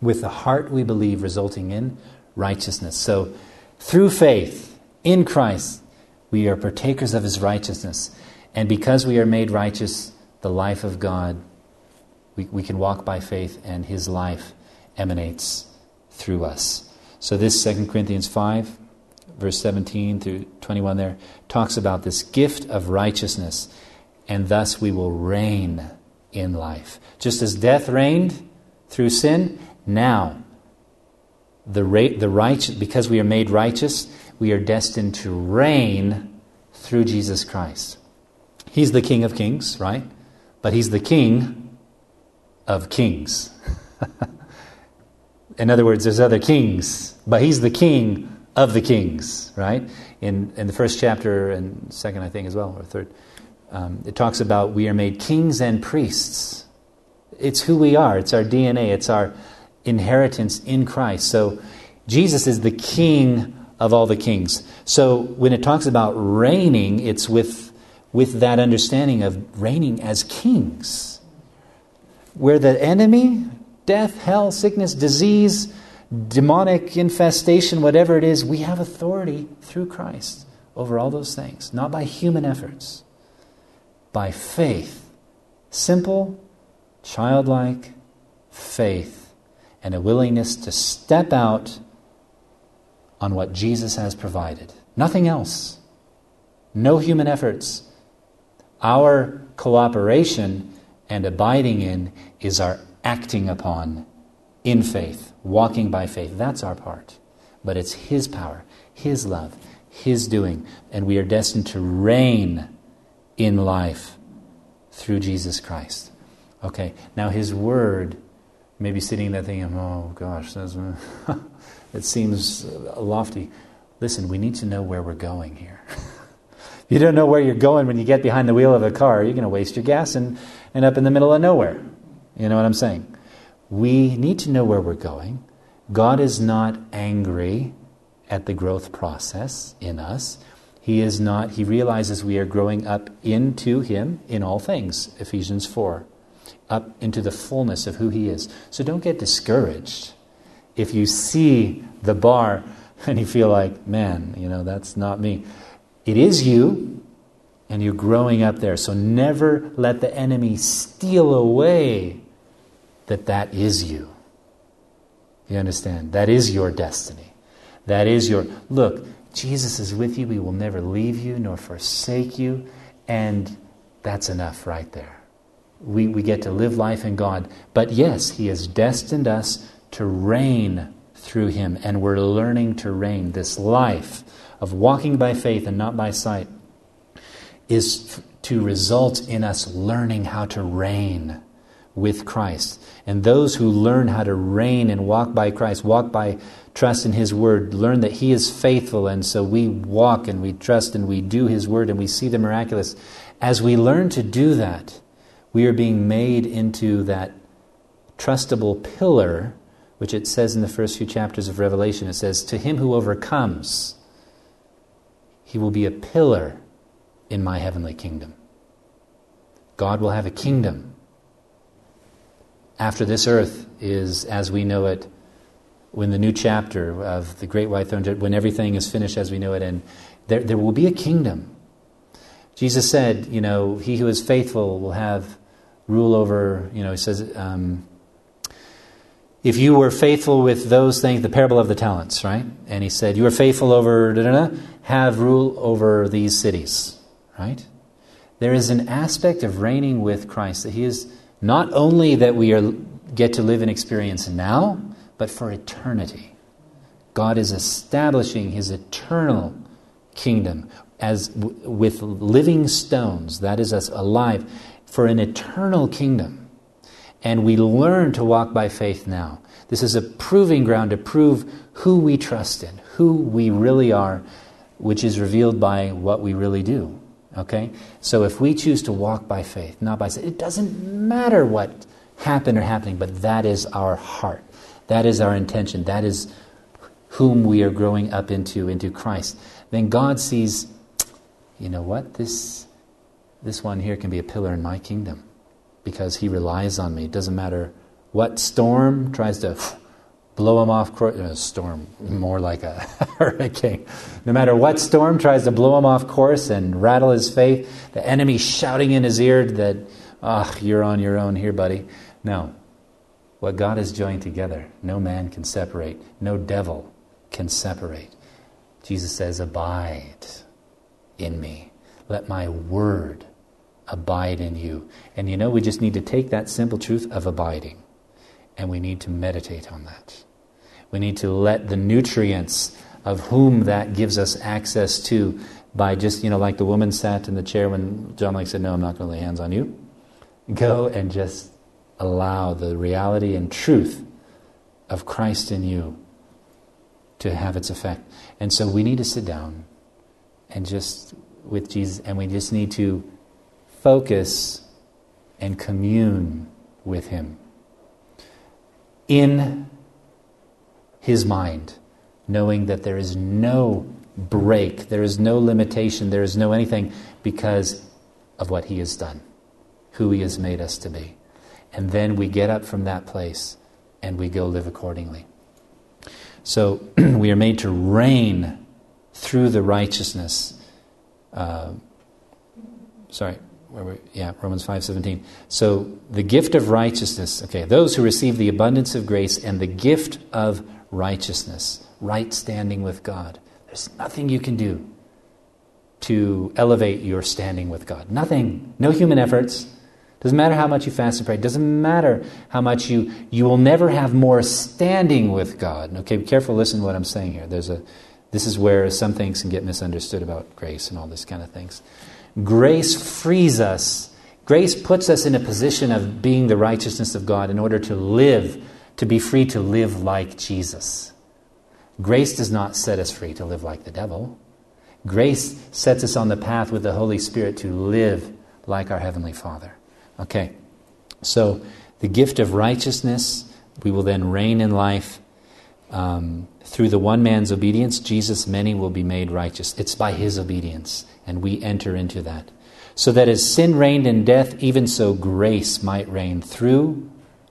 With the heart we believe, resulting in righteousness. So through faith in Christ, we are partakers of his righteousness. And because we are made righteous, the life of God, we, we can walk by faith, and his life emanates through us. So, this 2 Corinthians 5, verse 17 through 21 there, talks about this gift of righteousness, and thus we will reign in life. Just as death reigned through sin, now the, ra- the righteous, because we are made righteous, we are destined to reign through Jesus Christ. He's the King of Kings, right? But He's the King of Kings. <laughs> in other words, there's other kings, but He's the King of the kings, right? In, in the first chapter and second, I think, as well, or third, um, it talks about we are made kings and priests. It's who we are, it's our DNA, it's our inheritance in Christ. So Jesus is the King of all the kings. So when it talks about reigning, it's with, with that understanding of reigning as kings. Where the enemy, death, hell, sickness, disease, demonic infestation, whatever it is, we have authority through Christ over all those things, not by human efforts, by faith. Simple, childlike faith, and a willingness to step out on what Jesus has provided. Nothing else. No human efforts. Our cooperation and abiding in is our acting upon in faith, walking by faith. That's our part. But it's His power, His love, His doing. And we are destined to reign in life through Jesus Christ. Okay, now His Word may be sitting there thinking, oh gosh, that's. <laughs> it seems lofty. Listen, we need to know where we're going here. <laughs> you don't know where you're going when you get behind the wheel of a car, you're going to waste your gas and end up in the middle of nowhere. You know what I'm saying? We need to know where we're going. God is not angry at the growth process in us. He is not, he realizes we are growing up into him in all things, Ephesians 4, up into the fullness of who he is. So don't get discouraged if you see the bar <laughs> and you feel like, man, you know, that's not me. It is you, and you're growing up there. So never let the enemy steal away that that is you. You understand? That is your destiny. That is your. Look, Jesus is with you. He will never leave you nor forsake you. And that's enough right there. We, we get to live life in God. But yes, He has destined us to reign through Him, and we're learning to reign. This life of walking by faith and not by sight is to result in us learning how to reign with Christ. And those who learn how to reign and walk by Christ, walk by trust in His Word, learn that He is faithful, and so we walk and we trust and we do His Word and we see the miraculous. As we learn to do that, we are being made into that trustable pillar, which it says in the first few chapters of Revelation. It says, To him who overcomes, he will be a pillar in my heavenly kingdom. God will have a kingdom. After this earth is as we know it, when the new chapter of the Great White Throne, when everything is finished as we know it, and there, there will be a kingdom. Jesus said, you know, he who is faithful will have rule over, you know, he says, um, if you were faithful with those things, the parable of the talents, right? And he said, you are faithful over, da, da, da, have rule over these cities, right? There is an aspect of reigning with Christ that He is not only that we are, get to live and experience now, but for eternity. God is establishing His eternal kingdom as w- with living stones, that is us alive, for an eternal kingdom. And we learn to walk by faith now. This is a proving ground to prove who we trust in, who we really are, which is revealed by what we really do. Okay? So if we choose to walk by faith, not by sight, it doesn't matter what happened or happening, but that is our heart. That is our intention. That is whom we are growing up into, into Christ. Then God sees, you know what? This, this one here can be a pillar in my kingdom because he relies on me. It doesn't matter what storm tries to blow him off course. A storm, more like a <laughs> hurricane. No matter what storm tries to blow him off course and rattle his faith, the enemy shouting in his ear that, ah, oh, you're on your own here, buddy. No. What God has joined together, no man can separate. No devil can separate. Jesus says, Abide in me. Let my word abide in you. And you know, we just need to take that simple truth of abiding and we need to meditate on that. We need to let the nutrients of whom that gives us access to by just, you know, like the woman sat in the chair when John Lake said, No, I'm not going to lay hands on you. Go and just allow the reality and truth of Christ in you to have its effect. And so we need to sit down and just with Jesus, and we just need to focus and commune with Him in his mind, knowing that there is no break, there is no limitation, there is no anything because of what he has done, who he has made us to be. And then we get up from that place and we go live accordingly. So <clears throat> we are made to reign through the righteousness. Uh, sorry, where we, yeah, Romans 5:17. So the gift of righteousness, okay, those who receive the abundance of grace and the gift of righteousness, right standing with God. There's nothing you can do to elevate your standing with God. Nothing. No human efforts. Doesn't matter how much you fast and pray. Doesn't matter how much you you will never have more standing with God. Okay, be careful. Listen to what I'm saying here. There's a this is where some things can get misunderstood about grace and all this kind of things. Grace frees us. Grace puts us in a position of being the righteousness of God in order to live, to be free to live like Jesus. Grace does not set us free to live like the devil. Grace sets us on the path with the Holy Spirit to live like our Heavenly Father. Okay, so the gift of righteousness, we will then reign in life. Um, through the one man's obedience, Jesus, many will be made righteous. It's by his obedience and we enter into that. So that as sin reigned in death, even so grace might reign through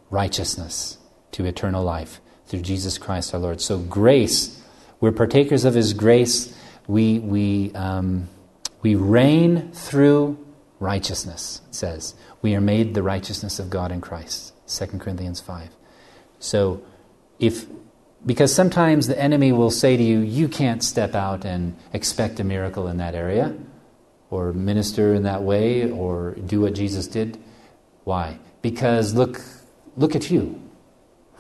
righteousness to eternal life through Jesus Christ our Lord. So grace, we're partakers of His grace. We we um, we reign through righteousness. It says we are made the righteousness of God in Christ. 2 Corinthians five. So if because sometimes the enemy will say to you, you can't step out and expect a miracle in that area. or minister in that way or do what Jesus did. Why? Because look, look at you.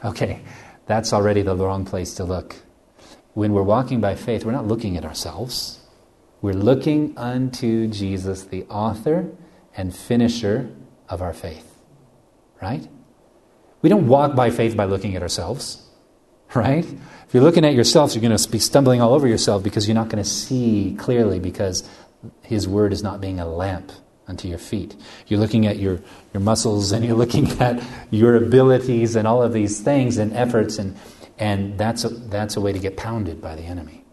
Okay, that's already the wrong place to look. When we're walking by faith, we're not looking at ourselves. We're looking unto Jesus, the author and finisher of our faith. Right? We don't walk by faith by looking at ourselves. Right? If you're looking at yourself, you're going to be stumbling all over yourself because you're not going to see clearly because His Word is not being a lamp unto your feet. You're looking at your, your muscles and you're looking <laughs> at your abilities and all of these things and efforts, and, and that's, a, that's a way to get pounded by the enemy.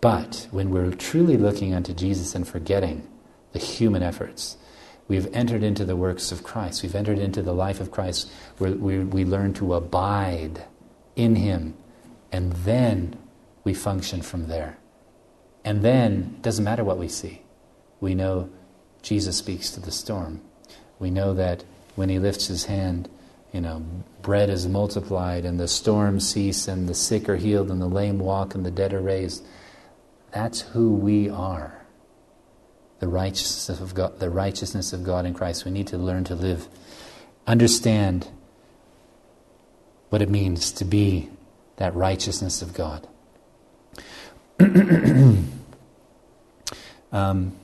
But when we're truly looking unto Jesus and forgetting the human efforts, we've entered into the works of Christ. We've entered into the life of Christ where we, we learn to abide in Him, and then we function from there. And then, it doesn't matter what we see. We know Jesus speaks to the storm. We know that when he lifts his hand, you know, bread is multiplied and the storms cease and the sick are healed and the lame walk and the dead are raised. That's who we are. The righteousness of God, the righteousness of God in Christ. We need to learn to live, understand what it means to be that righteousness of God. <clears throat> um,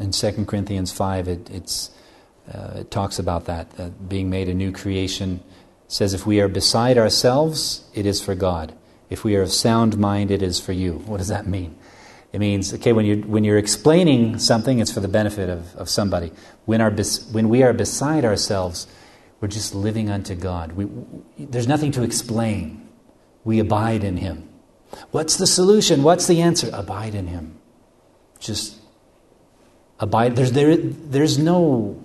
in 2 Corinthians 5, it, uh, it talks about that, being made a new creation. It says, if we are beside ourselves, it is for God. If we are of sound mind, it is for you. What does that mean? It means, okay, when, you're, when you're explaining something, it's for the benefit of, of somebody. When, our, when we are beside ourselves, we're just living unto God. We, there's nothing to explain. We abide in Him. What's the solution? What's the answer? Abide in Him. Just abide. There's, there, there's no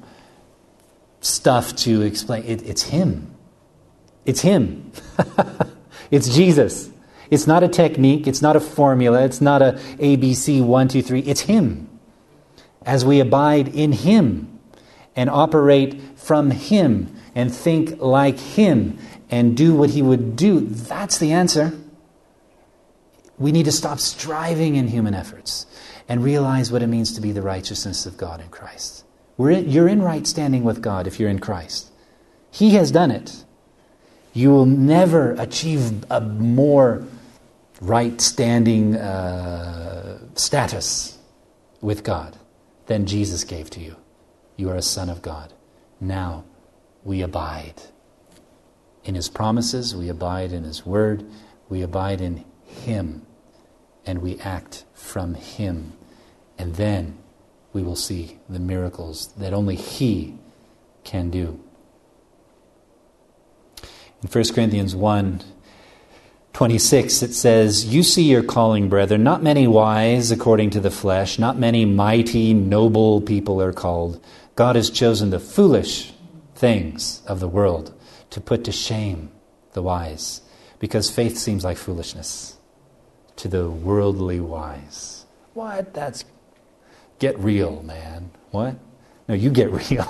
stuff to explain. It, it's Him. It's Him. <laughs> it's Jesus. It's not a technique. It's not a formula. It's not a ABC one, two, three. It's Him. As we abide in Him and operate from Him and think like Him and do what He would do, that's the answer. We need to stop striving in human efforts and realize what it means to be the righteousness of God in Christ. In, you're in right standing with God if you're in Christ. He has done it. You will never achieve a more right standing uh, status with God than Jesus gave to you. You are a son of God. Now we abide in His promises, we abide in His word, we abide in Him, and we act from Him. And then we will see the miracles that only He can do. In 1 Corinthians 1 26, it says, You see your calling, brethren. Not many wise according to the flesh, not many mighty, noble people are called. God has chosen the foolish things of the world to put to shame the wise, because faith seems like foolishness to the worldly wise. What? That's Get real, man. What? No, you get <laughs> real.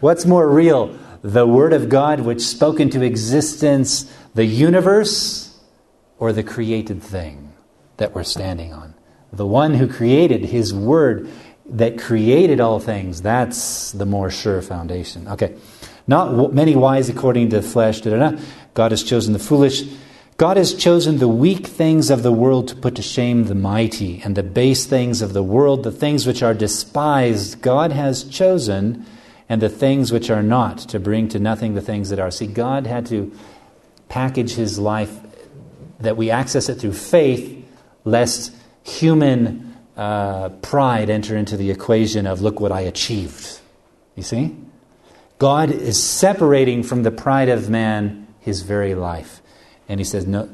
What's more real? The Word of God, which spoke into existence the universe, or the created thing that we're standing on? The one who created His Word that created all things, that's the more sure foundation. Okay. Not many wise according to the flesh. Da, da, da. God has chosen the foolish God has chosen the weak things of the world to put to shame the mighty, and the base things of the world, the things which are despised, God has chosen, and the things which are not, to bring to nothing the things that are. See, God had to package his life that we access it through faith, lest human uh, pride enter into the equation of, look what I achieved. You see? God is separating from the pride of man his very life. And he says, No,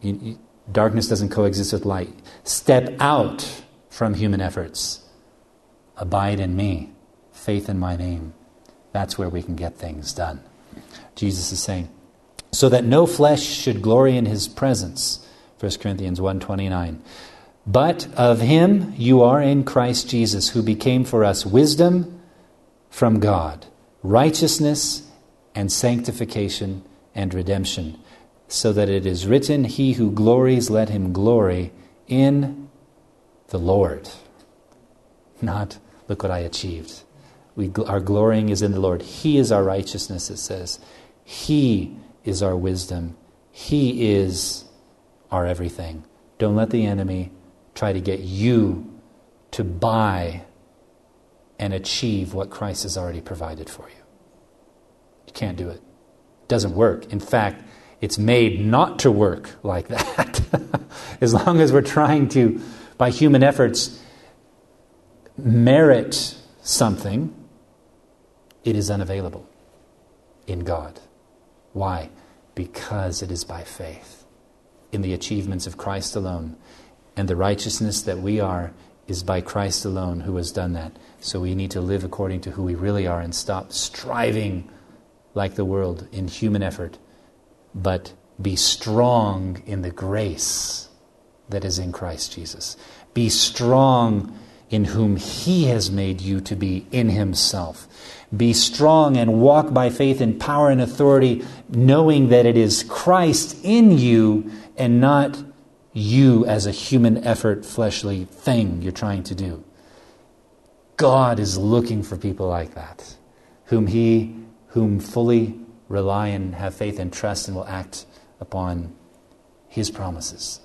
you, you, darkness doesn't coexist with light. Step out from human efforts. Abide in me, faith in my name. That's where we can get things done. Jesus is saying, so that no flesh should glory in his presence. 1 Corinthians 1:29. But of him you are in Christ Jesus, who became for us wisdom from God, righteousness and sanctification and redemption so that it is written, He who glories, let him glory in the Lord. Not, look what I achieved. We, our glorying is in the Lord. He is our righteousness, it says. He is our wisdom. He is our everything. Don't let the enemy try to get you to buy and achieve what Christ has already provided for you. You can't do it. It doesn't work. In fact, it's made not to work <laughs> like that. as long as we're trying to, by human efforts, merit something, it is unavailable in God. Why? Because it is by faith in the achievements of Christ alone. And the righteousness that we are is by Christ alone who has done that. So we need to live according to who we really are and stop striving like the world in human effort, but be strong in the grace that is in Christ Jesus. Be strong in whom He has made you to be in Himself. Be strong and walk by faith in power and authority, knowing that it is Christ in you and not you as a human effort, fleshly thing you're trying to do. God is looking for people like that, whom He, whom fully rely and have faith and trust and will act upon His promises.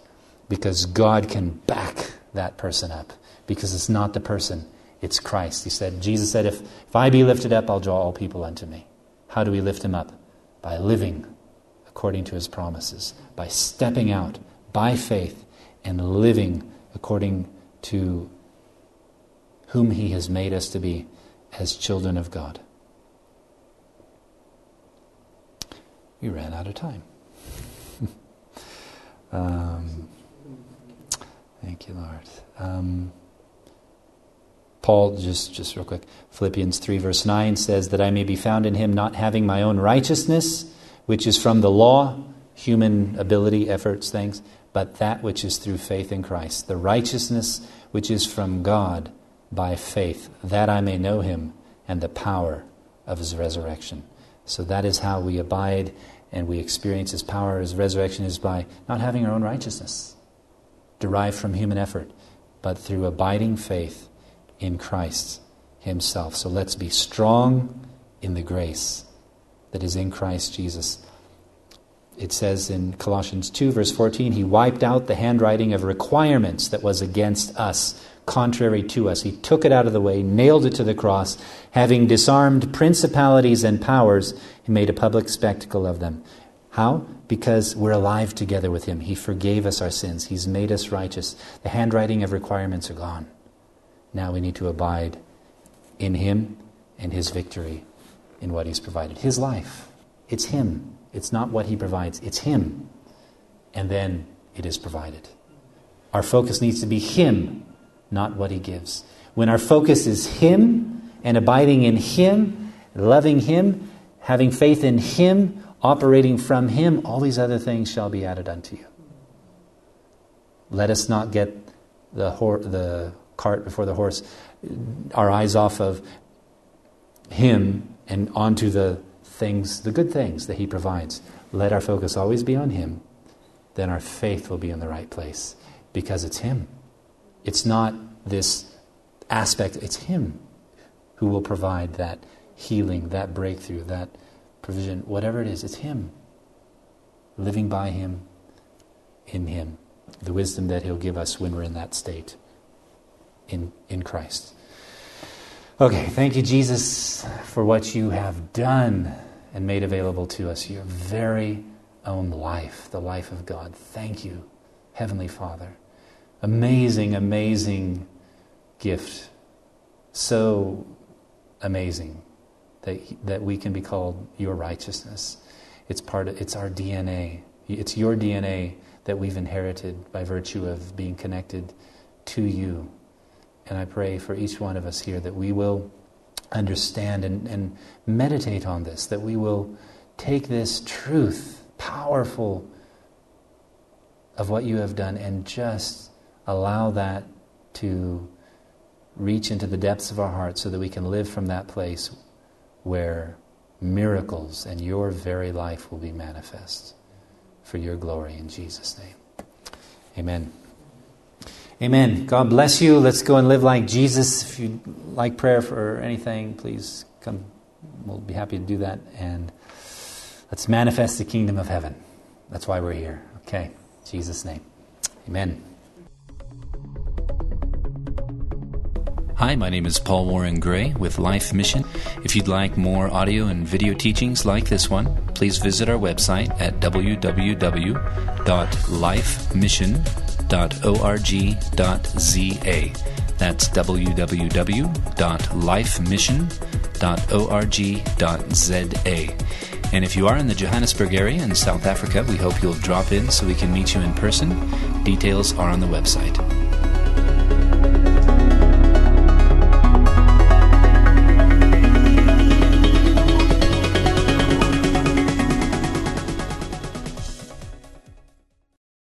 Because God can back that person up. Because it's not the person, it's Christ. He said, Jesus said, if, if I be lifted up, I'll draw all people unto me. How do we lift him up? By living according to his promises, by stepping out by faith and living according to whom he has made us to be as children of God. We ran out of time. <laughs> um, thank you, Lord. Um, Paul, just, just real quick, Philippians 3, verse 9 says, That I may be found in him, not having my own righteousness, which is from the law, human ability, efforts, things, but that which is through faith in Christ, the righteousness which is from God by faith, that I may know him and the power of his resurrection. So that is how we abide and we experience his power, his resurrection is by not having our own righteousness derived from human effort, but through abiding faith in Christ Himself. So let's be strong in the grace that is in Christ Jesus. It says in Colossians 2, verse 14, He wiped out the handwriting of requirements that was against us, contrary to us. He took it out of the way, nailed it to the cross. Having disarmed principalities and powers, He made a public spectacle of them. How? Because we're alive together with Him. He forgave us our sins, He's made us righteous. The handwriting of requirements are gone. Now we need to abide in Him and His victory in what He's provided. His life. It's Him. It's not what He provides, it's Him. And then it is provided. Our focus needs to be Him, not what He gives. When our focus is Him and abiding in Him, loving Him, having faith in Him, operating from Him, all these other things shall be added unto you. Let us not get the, the cart before the horse, our eyes off of Him and onto the things, the good things that He provides. Let our focus always be on Him. Then our faith will be in the right place because it's Him. It's not this aspect, it's Him who will provide that healing, that breakthrough, that provision, whatever it is, it's Him. Living by Him, in Him. The wisdom that He'll give us when we're in that state in, in Christ. Okay, thank you, Jesus, for what you have done and made available to us, your very own life, the life of God. Thank you, Heavenly Father. Amazing, amazing gift. So amazing that, that we can be called your righteousness. It's part of, it's our DNA. It's your DNA that we've inherited by virtue of being connected to you. And I pray for each one of us here that we will understand and, and meditate on this, that we will take this truth, powerful, of what you have done, and just allow that to reach into the depths of our hearts so that we can live from that place where miracles and your very life will be manifest. for your glory in Jesus' name. Amen. Amen. God bless you. Let's go and live like Jesus. If you like prayer for anything, please come. We'll be happy to do that. And let's manifest the kingdom of heaven. That's why we're here. Okay. In Jesus' name. Amen. Hi, my name is Paul Warren Gray with Life Mission. If you'd like more audio and video teachings like this one, please visit our website at www.lifemission.org.za. That's www.lifemission.org.za. And if you are in the Johannesburg area in South Africa, we hope you'll drop in so we can meet you in person. Details are on the website.